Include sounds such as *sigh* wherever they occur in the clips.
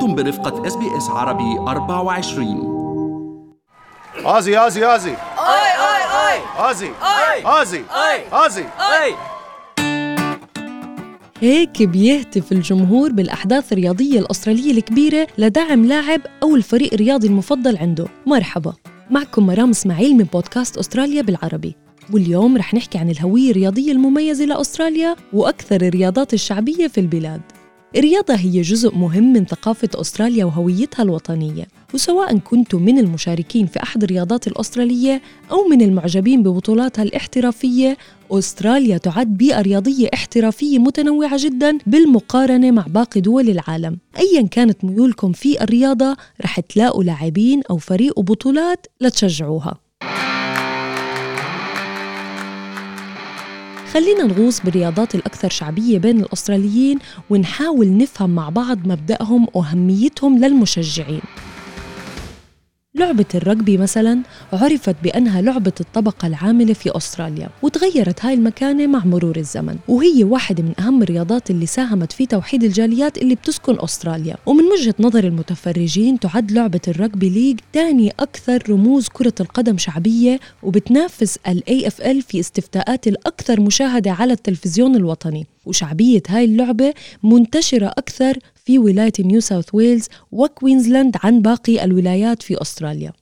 أنتم برفقة إس بي إس عربي 24 Aussie Aussie Aussie oi oi oi Aussie oi Aussie oi Aussie oi هيك بيهتف الجمهور بالأحداث الرياضية الأسترالية الكبيرة لدعم لاعب أو الفريق الرياضي المفضل عنده. مرحبا. معكم مرام إسماعيل من بودكاست أستراليا بالعربي. واليوم رح نحكي عن الهوية الرياضية المميزة لأستراليا وأكثر الرياضات الشعبية في البلاد. الرياضة هي جزء مهم من ثقافة أستراليا وهويتها الوطنية وسواء كنتم من المشاركين في أحد الرياضات الأسترالية أو من المعجبين ببطولاتها الاحترافية أستراليا تعد بيئة رياضية احترافية متنوعة جدا بالمقارنة مع باقي دول العالم. أيا كانت ميولكم في الرياضة رح تلاقوا لاعبين أو فريق وبطولات لتشجعوها. خلينا نغوص بالرياضات الأكثر شعبية بين الأستراليين ونحاول نفهم مع بعض مبدأهم وأهميتهم للمشجعين. لعبة الرجبي مثلا عرفت بأنها لعبة الطبقة العاملة في أستراليا وتغيرت هاي المكانة مع مرور الزمن وهي واحدة من أهم الرياضات اللي ساهمت في توحيد الجاليات اللي بتسكن أستراليا. ومن وجهة نظر المتفرجين تعد لعبة الرجبي ليج تاني أكثر رموز كرة القدم شعبية وبتنافس ال AFL في استفتاءات الأكثر مشاهدة على التلفزيون الوطني. وشعبية هاي اللعبة منتشرة أكثر في ولاية نيو ساوث ويلز وكوينزلاند عن باقي الولايات في أستراليا.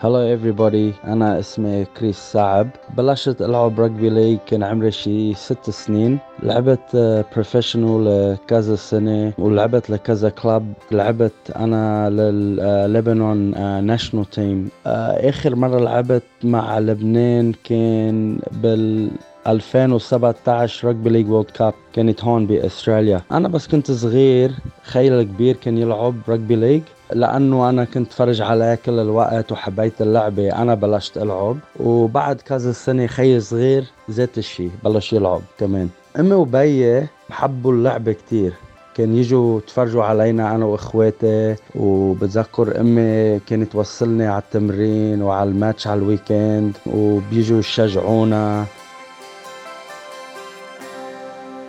Hello everybody. أنا اسمي كريس صعب بلشت ألعب rugby league كان عمري شي ست سنين. لعبت professional كذا سنة ولعبت لكذا club لعبت أنا لللبنان national team آخر مرة لعبت مع لبنان كان بال 2017 rugby league World Cup كانت هون بأستراليا. أنا بس كنت صغير خيي الكبير كان يلعب rugby league لأنه أنا كنت اتفرج عليه كل الوقت وحبيت اللعبة. أنا بلشت ألعب وبعد كذا سنه خيي الصغير ذات الشيء بلش يلعب كمان. أمي وبيي بحبوا اللعبة كتير. كان يجوا يتفرجوا علينا أنا وإخواتي وبتذكر أمي كانت توصلني على التمرين وعلى الماتش على ال weekend وبيجوا يشجعونا.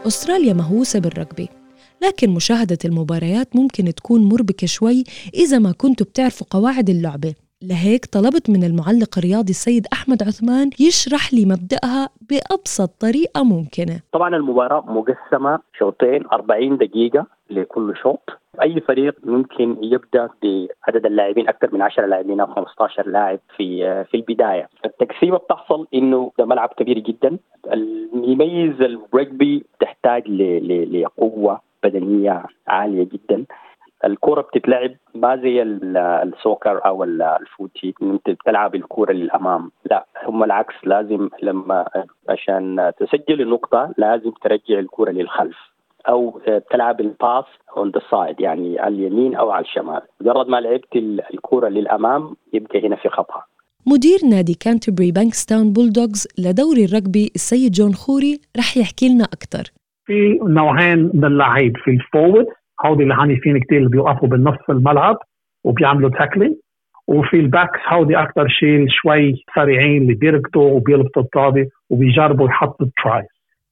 أستراليا مهووسة بالرجبي لكن مشاهدة المباريات ممكن تكون مربكة شوي إذا ما كنتوا بتعرفوا قواعد اللعبة. لهيك طلبت من المعلق الرياضي السيد أحمد عثمان يشرح لي مبدأها بأبسط طريقة ممكنة. طبعا المباراة مقسمة شوطين 40 دقيقة لكل شوط. أي فريق ممكن يبدأ بعدد اللاعبين أكثر من 10 لاعبين أو 15 لاعب في في البداية. التقسيمه بتحصل إنه ده ملعب كبير جدا. اللي يميز الرجبي تحتاج لقوة بدنية عالية جدا. الكرة بتتلعب ما زي ال soccer أو ال footy أنت بتلعب الكرة للأمام. لا هم العكس لازم لما عشان تسجل النقطة لازم ترجع الكرة للخلف. أو تلعب ال pass on the side يعني على اليمين أو على الشمال. مجرد ما لعبت الكرة للأمام يبقى هنا في خطأ. مدير نادي كانتربري بانكستاون بولدوغز لدوري الرجبي السيد جون خوري رح يحكي لنا أكثر في نوعين من اللعيب في ال forward هودي اللي عنيفين كتير اللي بيوقفوا بالنص الملعب وبيعملوا tackling. وفي ال backs هودي أكثر شيء شوي سريعين اللي بيركضوا وبيلبطوا الطابة وبيجربوا يحطوا ال try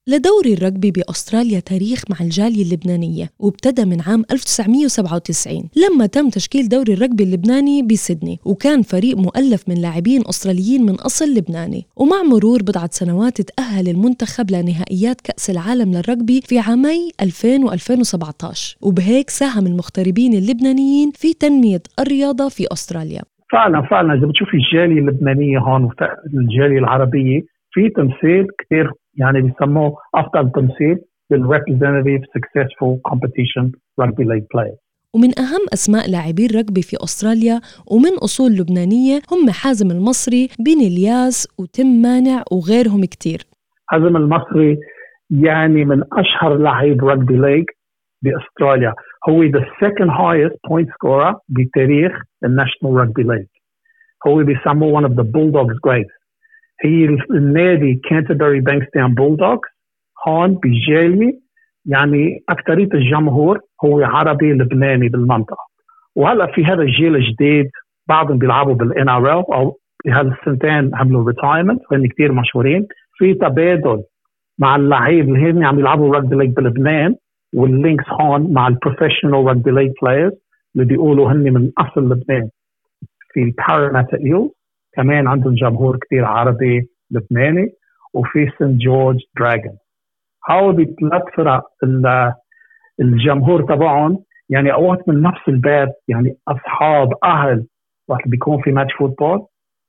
لدوري الرجبي بأستراليا تاريخ مع الجالية اللبنانية وابتدى من عام 1997 لما تم تشكيل دوري الرجبي اللبناني بسيدني وكان فريق مؤلف من لاعبين أستراليين من أصل لبناني. ومع مرور بضعة سنوات تأهل المنتخب لنهائيات كأس العالم للرجبي في عامي 2000 و2017 وبهيك ساهم المغتربين اللبنانيين في تنمية الرياضة في أستراليا. فعلا فعلا. إذا بتشوفي الجالية اللبنانية هون والجاليه العربية فيه تمثيل كثير يعني بيسموه أفضل تمثيل لل representative successful competition rugby league player ومن أهم أسماء لاعبي الرجبي في أستراليا ومن أصول لبنانية هم حازم المصري بني إلياس وتيم مانع وغيرهم كتير. حازم المصري يعني من أشهر لاعب rugby league باستراليا هو the second highest point scorer بتاريخ ال national rugby league هو بيسموه one of the bulldogs greats هي النادي كانتربري بانكستان بولدوغز هون بجالي يعني أكثرية الجمهور هو عربي لبناني بالمنطقة. وهلأ في هذا الجيل الجديد بعضهم بيلعبوا بال NRL أو بهالسنتين عملوا retirement وهن كثير مشهورين. في تبادل مع اللعيب اللي هن عم يلعبوا rugby league بلبنان وال links هون مع ال professional rugby league players اللي بيقولوا هن من أصل لبنان. في الباراماتا Eels كمان عندهم جمهور كثير عربي لبناني وفي سنت جورج دراجون. هول بثلاث فرق الجمهور تبعهم يعني أوقات من نفس البيت يعني أصحاب أهل وقت بيكون في match football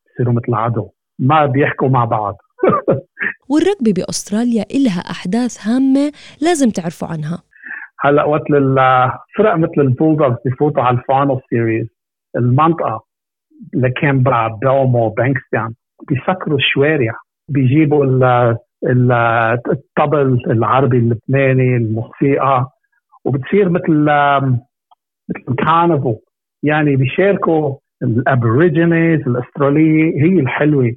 بصيروا مثل عدو ما بيحكوا مع بعض. *laughs* والرجبي بأستراليا إلها أحداث هامة لازم تعرفوا عنها. هلأ وقت الفرق مثل البولدوغز بفوتوا على ال final series المنطقة لاكمبا بلمور بانكستان بيسكروا الشوارع. بيجيبوا الطبل العربي اللبناني الموسيقى. وبتصير مثل مثل carnival يعني بيشاركوا ال Aboriginals الأسترالية هي الحلوة.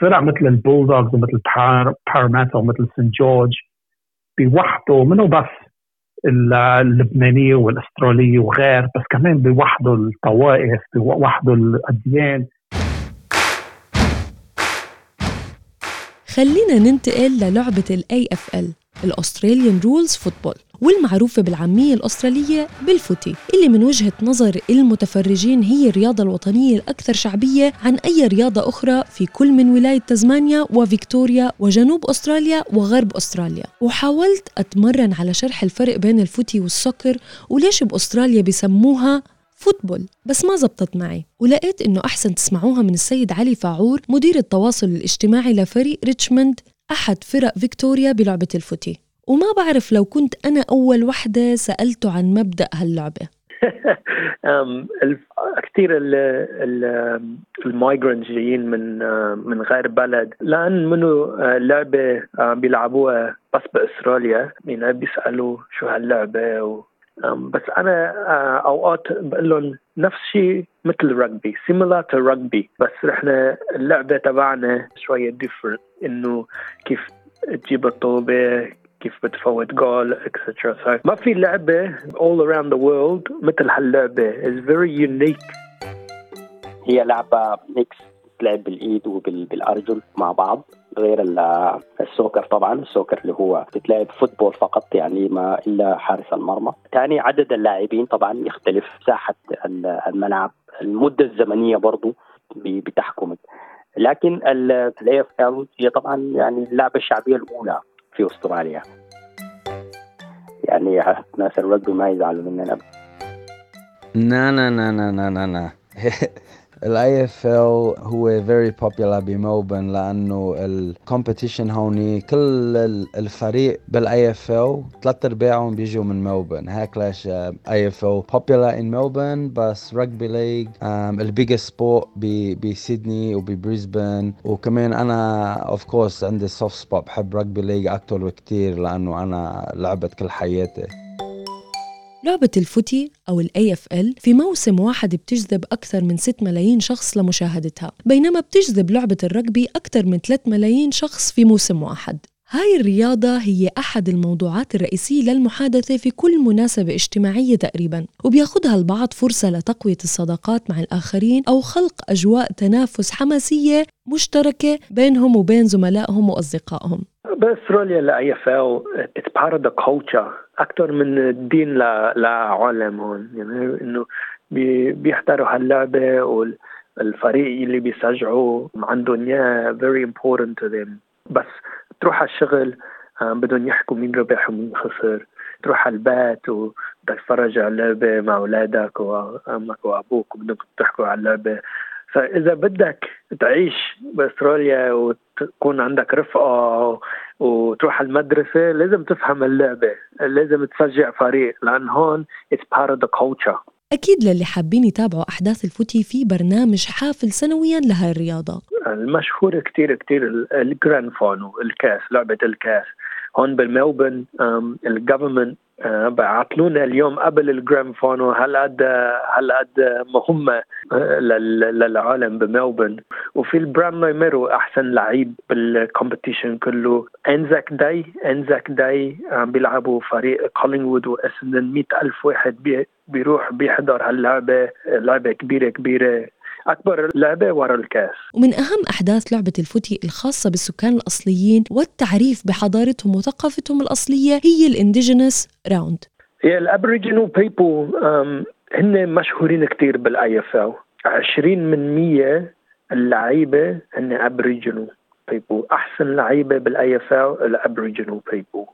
فرق مثل البولدوغز ومثل باراماتا ومثل سنت جورج. بيوحدوا منه بس اللبنانيه والاستراليه وغير بس كمان بيوحدوا الطوائف بيوحدوا الأديان. خلينا ننتقل للعبة ال AFL ال Australian Rules Football والمعروفة بالعامية الأسترالية بال footy اللي من وجهة نظر المتفرجين هي الرياضة الوطنية الأكثر شعبية عن أي رياضة أخرى في كل من ولاية تزمانيا وفيكتوريا وجنوب أستراليا وغرب أستراليا. وحاولت أتمرن على شرح الفرق بين ال footy وال soccer وليش بأستراليا بسموها football؟ بس ما زبطت معي. ولقيت إنه أحسن تسمعوها من السيد علي فاعور مدير التواصل الاجتماعي لفريق ريتشموند أحد فرق فيكتوريا بلعبة ال footy. وما بعرف لو كنت أنا أول وحدة سالته عن مبدأ هاللعبة. *laughs* كثير ال migrant جايين من من غير بلد. لأن منو لعبة بيلعبوها بس بأستراليا يعني بيسألوا شو هاللعبة بس أنا أوقات بقول لهم نفس شيء مثل الرجبي similar to rugby بس إحنا اللعبة تبعنا شوية different إنه كيف تجيب الطوبة كيف بتفوت goal et cetera ما في لعبة all around the world مثل هاللعبة. Is very unique. هي لعبة mix تلعب بالإيد وبالارجل مع بعض. غير ال soccer طبعا. ال soccer اللي هو بتلعب football فقط يعني ما إلا حارس المرمى. ثاني عدد اللاعبين طبعا يختلف. مساحه الملعب المدة الزمنية برضو بتحكم لكن ال AFL هي طبعا يعني اللعبة الشعبية الأولى في أستراليا. يعني ناس الرجبي ما يزعلوا مننا. na na na na na na. *laughs* ال AFL هو very popular بملبورن لأنه ال competition هوني كل الفريق بال AFL ثلاث أرباعهم بيجوا من ملبورن هيك ليش AFL popular in ملبورن بس rugby league ال biggest sport بسيدني وببريسبن وكمان أنا of course عندي soft spot بحب rugby league أكثر بكثير لأنه أنا لعبت كل حياتي. لعبة ال footy أو ال AFL في موسم واحد بتجذب أكثر من 6 ملايين شخص لمشاهدتها بينما بتجذب لعبة الرجبي أكثر من 3 ملايين شخص في موسم واحد. هاي الرياضة هي أحد الموضوعات الرئيسية للمحادثة في كل مناسبة اجتماعية تقريبا وبياخدها البعض فرصة لتقوية الصداقات مع الآخرين أو خلق أجواء تنافس حماسية مشتركة بينهم وبين زملائهم وأصدقائهم. باستراليا ال AFL it's part the culture أكثر من الدين لعالم هون. يعني إنه بيحضروا هاللعبة والفريق اللي بيشجعوا عندهم اياه very important to them. بس تروح على الشغل بدهم يحكوا مين ربح ومين خسر. تروح على البيت وبدك تتفرج على اللعبة مع أولادك وأمك وأبوك وبدكم تحكوا على اللعبة. فإذا بدك تعيش بأستراليا وتكون عندك رفقة وتروح على المدرسة لازم تفهم اللعبة لازم تشجع فريق لأن هون it's part of the culture. أكيد للي حابين يتابعوا أحداث ال footy في برنامج حافل سنويا لهي الرياضة. المشهور كتير كتير ال grand final الكاس لعبة الكاس. هون بالملبن ال government بعت لنا اليوم قبل ال grand final هالقد هالقد مهمة للعالم بملبن؟ وفي ال Brownlow Medal أحسن لعيب بال competition كله. Anzac Day Anzac Day بيلعبوا فريق كولينغوود واسندن 100 ألف واحد بيروح بيحضر هاللعبة لعبة كبيره كبيرة. أكبر لعبه ورا الكاس. ومن أهم أحداث لعبة ال footy الخاصة بالسكان الأصليين والتعريف بحضارتهم وثقافتهم الأصلية هي ال Indigenous Round. هي ال Aboriginal people هن مشهورين كثير بال AFL. 20 من 100 اللعيبة هن Aboriginal people أحسن لعيبة بال AFL ال Aboriginal people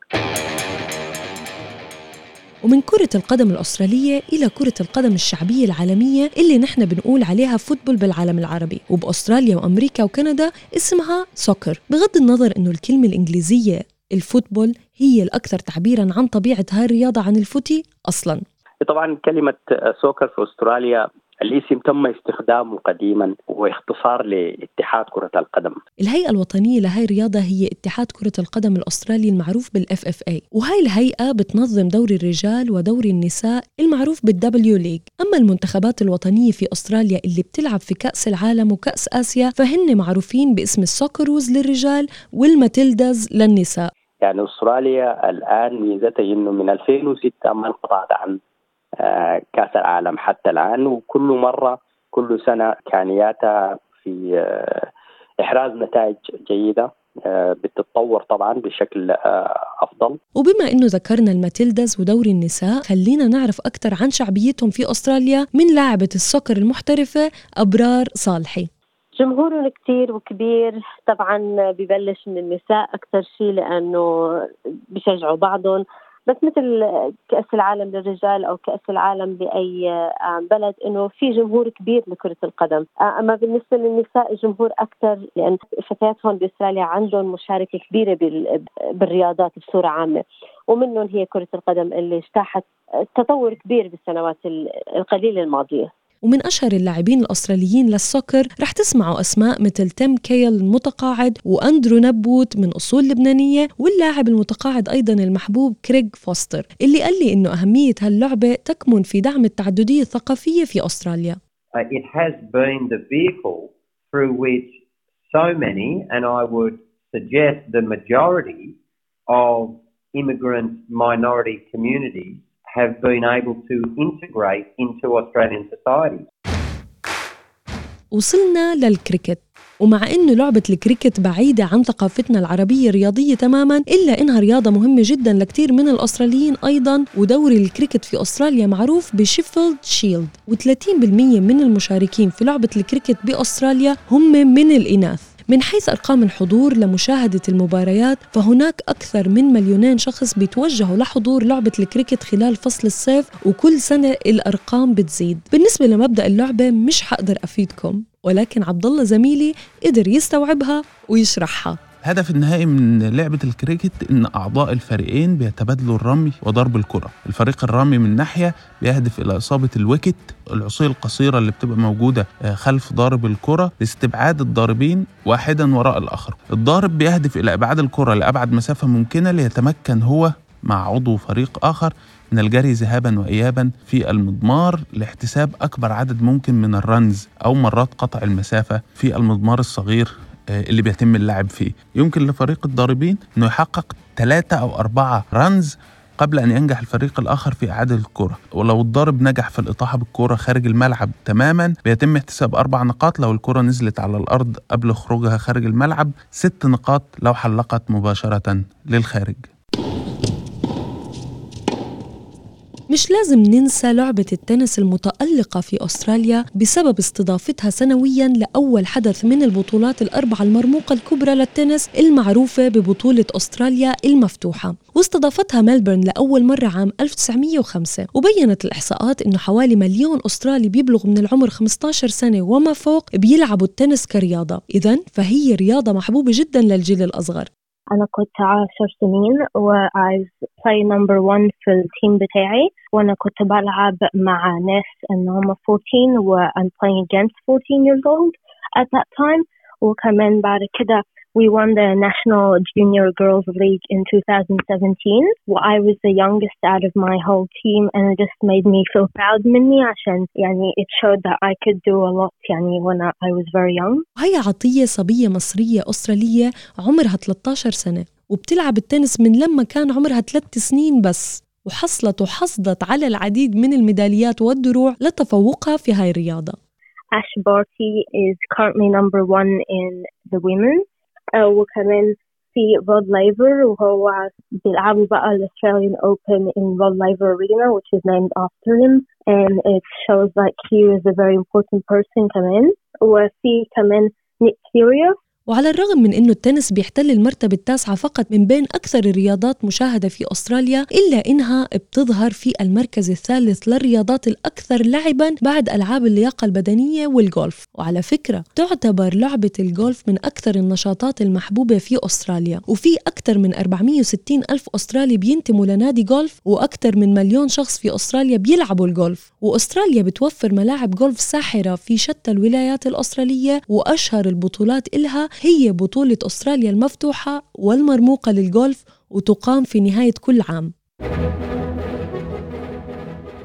ومن كرة القدم الأسترالية إلى كرة القدم الشعبية العالمية اللي نحن بنقول عليها football بالعالم العربي. وبأستراليا وأمريكا وكندا اسمها soccer بغض النظر أنه الكلمة الإنجليزية ال football هي الأكثر تعبيرا عن طبيعة هاي الرياضة عن ال footy أصلا. طبعا كلمة soccer في أستراليا الاسم تم استخدامه قديما واختصار لاتحاد كرة القدم. الهيئة الوطنية لهاي الرياضة هي اتحاد كرة القدم الأسترالي المعروف بال FFA وهاي الهيئة بتنظم دوري الرجال ودوري النساء المعروف بالدبليو ليج أما المنتخبات الوطنية في أستراليا اللي بتلعب في كأس العالم وكأس آسيا فهن معروفين باسم ال Socceroos للرجال والماتيلداز للنساء. يعني أستراليا الآن ميزتها إنه من 2006 ما انقطعت عن كأس العالم حتى الآن. وكل مرة كل سنة امكانياتها في آه، إحراز نتائج جيدة آه، بتتطور طبعا بشكل أفضل. وبما إنه ذكرنا الماتيلداز ودوري النساء خلينا نعرف أكثر عن شعبيتهم في أستراليا من لاعبة ال soccer المحترفة أبرار صالحي. جمهورهم كتير وكبير طبعا ببلش من النساء أكثر شيء لأنه بشجعوا بعضهم. بس مثل كأس العالم للرجال أو كأس العالم لأي آه، بلد إنه في جمهور كبير لكرة القدم. آه، أما بالنسبة للنساء الجمهور أكثر لأن فتيات هون بأستراليا عندهم مشاركة كبيرة بالرياضات بصورة عامة. ومنهم هي كرة القدم اللي اجتاحت تطور كبير بالسنوات القليلة الماضية. ومن أشهر اللاعبين الأستراليين لل soccer رح تسمعوا أسماء مثل تيم كيهل المتقاعد وأندرو نبوت من أصول لبنانية واللاعب المتقاعد أيضا المحبوب كريغ فوستر اللي قال لي إنه أهمية هاللعبة تكمن في دعم التعددية الثقافية في أستراليا. Uh, It has been the vehicle through which so many, and I would suggest the majority of immigrant minority communities have been able to integrate into Australian society. وصلنا للكريكت. ومع إنه لعبة الكريكت بعيدة عن ثقافتنا العربية الرياضية تماما إلا إنها رياضة مهمة جدا لكثير من الأستراليين أيضا. ودوري الكريكت في أستراليا معروف ب Sheffield Shield. و30% من المشاركين في لعبة الكريكت بأستراليا هم من الإناث. من حيث أرقام الحضور لمشاهدة المباريات فهناك أكثر من مليونين شخص بيتوجهوا لحضور لعبة الكريكت خلال فصل الصيف وكل سنة الأرقام بتزيد. بالنسبة لمبدأ اللعبة مش حقدر أفيدكم ولكن عبد الله زميلي قدر يستوعبها ويشرحها. الهدف النهائي من لعبة الكريكت إن أعضاء الفريقين بيتبادلوا الرمي وضرب الكرة. الفريق الرامي من ناحية بيهدف إلى إصابة ال wicket العصي القصيرة اللي بتبقى موجودة آه، خلف ضارب الكرة لاستبعاد الضاربين واحدا وراء الآخر. الضارب بيهدف إلى إبعاد الكرة لأبعد مسافة ممكنة ليتمكن هو مع عضو فريق آخر من الجري ذهابا وإيابا في المضمار لاحتساب أكبر عدد ممكن من ال runs أو مرات قطع المسافة في المضمار الصغير. اللي بيتم اللعب فيه. يمكن لفريق الضاربين إنه يحقق ثلاثة أو أربعة runs قبل أن ينجح الفريق الآخر في إعادة الكره ولو الضارب نجح في الإطاحة بالكره خارج الملعب تماما بيتم احتساب أربع نقاط. لو الكره نزلت على الأرض قبل خروجها خارج الملعب ست نقاط لو حلقت مباشرة للخارج. مش لازم ننسى لعبة التنس المتألقة في أستراليا بسبب استضافتها سنويا لأول حدث من البطولات الأربعة المرموقة الكبرى للتنس المعروفة ببطولة أستراليا المفتوحة. واستضافتها ملبورن لأول مرة عام 1905 وبينت الإحصاءات أنه حوالي مليون أسترالي بيبلغ من العمر 15 سنة وما فوق بيلعبوا التنس كرياضة. إذا فهي رياضة محبوبة جدا للجيل الأصغر. أنا كنت عشر سنين وعايز play number one في التيم بتاعي وأنا كنت بلعب مع ناس إن هم 14 و I'm playing against 14 years old at that time وكمان بعد كده we won the National Junior Girls League in 2017. I was the youngest out of my whole team and it just made me feel proud مني عشان يعني it showed that I could do a lot يعني when I was very young. هي عطية صبية مصرية أسترالية عمرها 13 سنة وبتلعب التنس من لما كان عمرها 3 سنين بس وحصلت وحصدت على العديد من الميداليات والدروع لتفوقها في هاي الرياضة Ash Barty is currently number one in the women uh, وكمان في رود لايفر وهو بيلعبوا بقى ال Australian Open in Rod Laver Arena which is named after him and it shows that he is a very important person كمان وفي كمان نيك كيريوس وعلى الرغم من أنه التنس بيحتل المرتبة التاسعة فقط من بين أكثر الرياضات مشاهدة في أستراليا إلا إنها بتظهر في المركز الثالث للرياضات الأكثر لعبا بعد ألعاب اللياقة البدنية والجولف وعلى فكرة تعتبر لعبة الجولف من أكثر النشاطات المحبوبة في أستراليا. وفي أكثر من 460 ألف أسترالي بينتموا لنادي جولف وأكثر من مليون شخص في أستراليا بيلعبوا الجولف وأستراليا بتوفر ملاعب جولف ساحرة في شتى الولايات الأسترالية وأشهر البطولات إلها هي بطولة أستراليا المفتوحة والمرموقة للجولف وتقام في نهاية كل عام.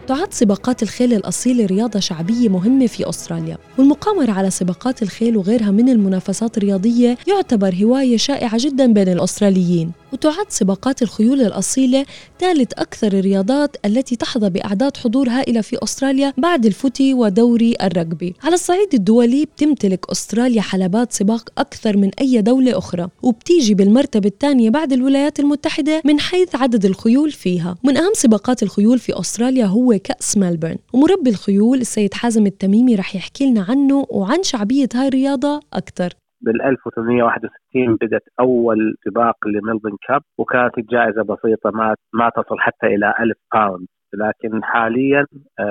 تعد سباقات الخيل الأصيلة رياضة شعبية مهمة في أستراليا والمقامرة على سباقات الخيل وغيرها من المنافسات الرياضية يعتبر هواية شائعة جدا بين الأستراليين. وتعد سباقات الخيول الأصيلة ثالث أكثر الرياضات التي تحظى بأعداد حضور هائلة في أستراليا بعد الفوتي ودوري الرجبي. على الصعيد الدولي بتمتلك أستراليا حلبات سباق أكثر من أي دولة أخرى وبتيجي بالمرتبة الثانية بعد الولايات المتحدة من حيث عدد الخيول فيها. من أهم سباقات الخيول في أستراليا هو كأس ملبورن. ومربي الخيول السيد حازم التميمي رح يحكي لنا عنه وعن شعبية هاي الرياضة أكثر. بال 1861 بدت أول سباق ل Melbourne Cup وكانت الجائزة بسيطة ما ما تصل حتى إلى 1000 pound لكن حاليا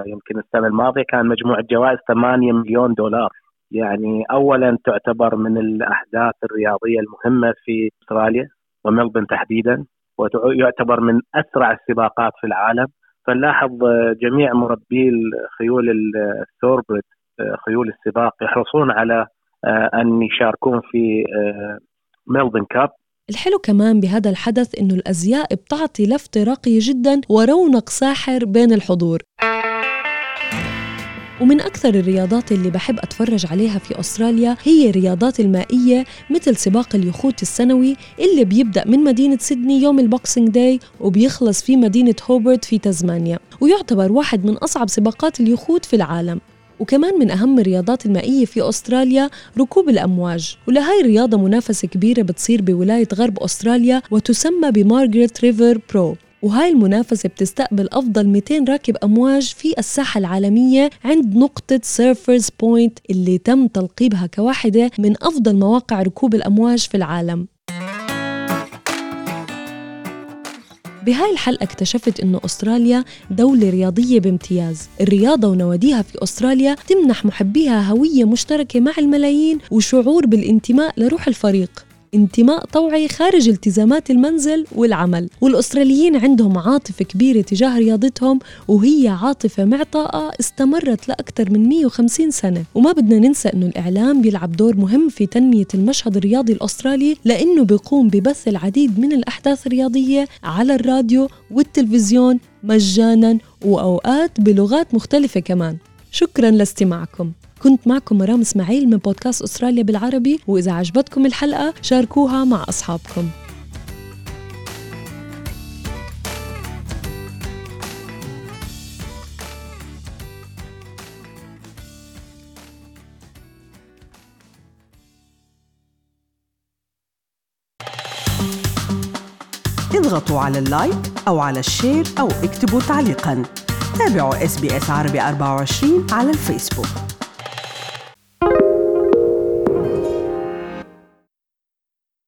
يمكن السنة الماضية كان مجموع الجوائز 8 مليون دولار. يعني اولا تعتبر من الأحداث الرياضية المهمة في أستراليا وملبورن تحديدا ويعتبر من أسرع السباقات في العالم. فنلاحظ جميع مربي الخيول ال thoroughbred خيول السباق يحرصون على أن يشاركون في Melbourne Cup الحلو كمان بهذا الحدث إنه الأزياء بتعطي لفتة راقية جدا ورونق ساحر بين الحضور. ومن أكثر الرياضات اللي بحب أتفرج عليها في أستراليا هي الرياضات المائية مثل سباق اليخوت السنوي اللي بيبدأ من مدينة سيدني يوم ال Boxing Day وبيخلص في مدينة هوبرت في تزمانيا ويعتبر واحد من أصعب سباقات اليخوت في العالم. وكمان من أهم الرياضات المائية في أستراليا ركوب الأمواج. ولهاي الرياضة منافسة كبيرة بتصير بولاية غرب أستراليا وتسمى ب Margaret River Pro. وهاي المنافسة بتستقبل أفضل 200 راكب أمواج في الساحة العالمية عند نقطة Surfers Point اللي تم تلقيبها كواحدة من أفضل مواقع ركوب الأمواج في العالم. بهاي الحلقة اكتشفت إنه أستراليا دولة رياضية بامتياز. الرياضة ونواديها في أستراليا تمنح محبيها هوية مشتركة مع الملايين وشعور بالانتماء لروح الفريق. انتماء طوعي خارج التزامات المنزل والعمل. والأستراليين عندهم عاطفة كبيرة تجاه رياضتهم وهي عاطفة معطاءة استمرت لأكثر من 150 سنة. وما بدنا ننسى أنه الإعلام بيلعب دور مهم في تنمية المشهد الرياضي الأسترالي لأنه بيقوم ببث العديد من الأحداث الرياضية على الراديو والتلفزيون مجانا وأوقات بلغات مختلفة كمان. شكرا لاستماعكم. كنت معكم مرام إسماعيل من بودكاست أستراليا بالعربي وإذا عجبتكم الحلقة شاركوها مع أصحابكم. اضغطوا على ال like أو على ال share أو اكتبوا تعليقاً. تابعوا SBS عربي 24 على الفيسبوك.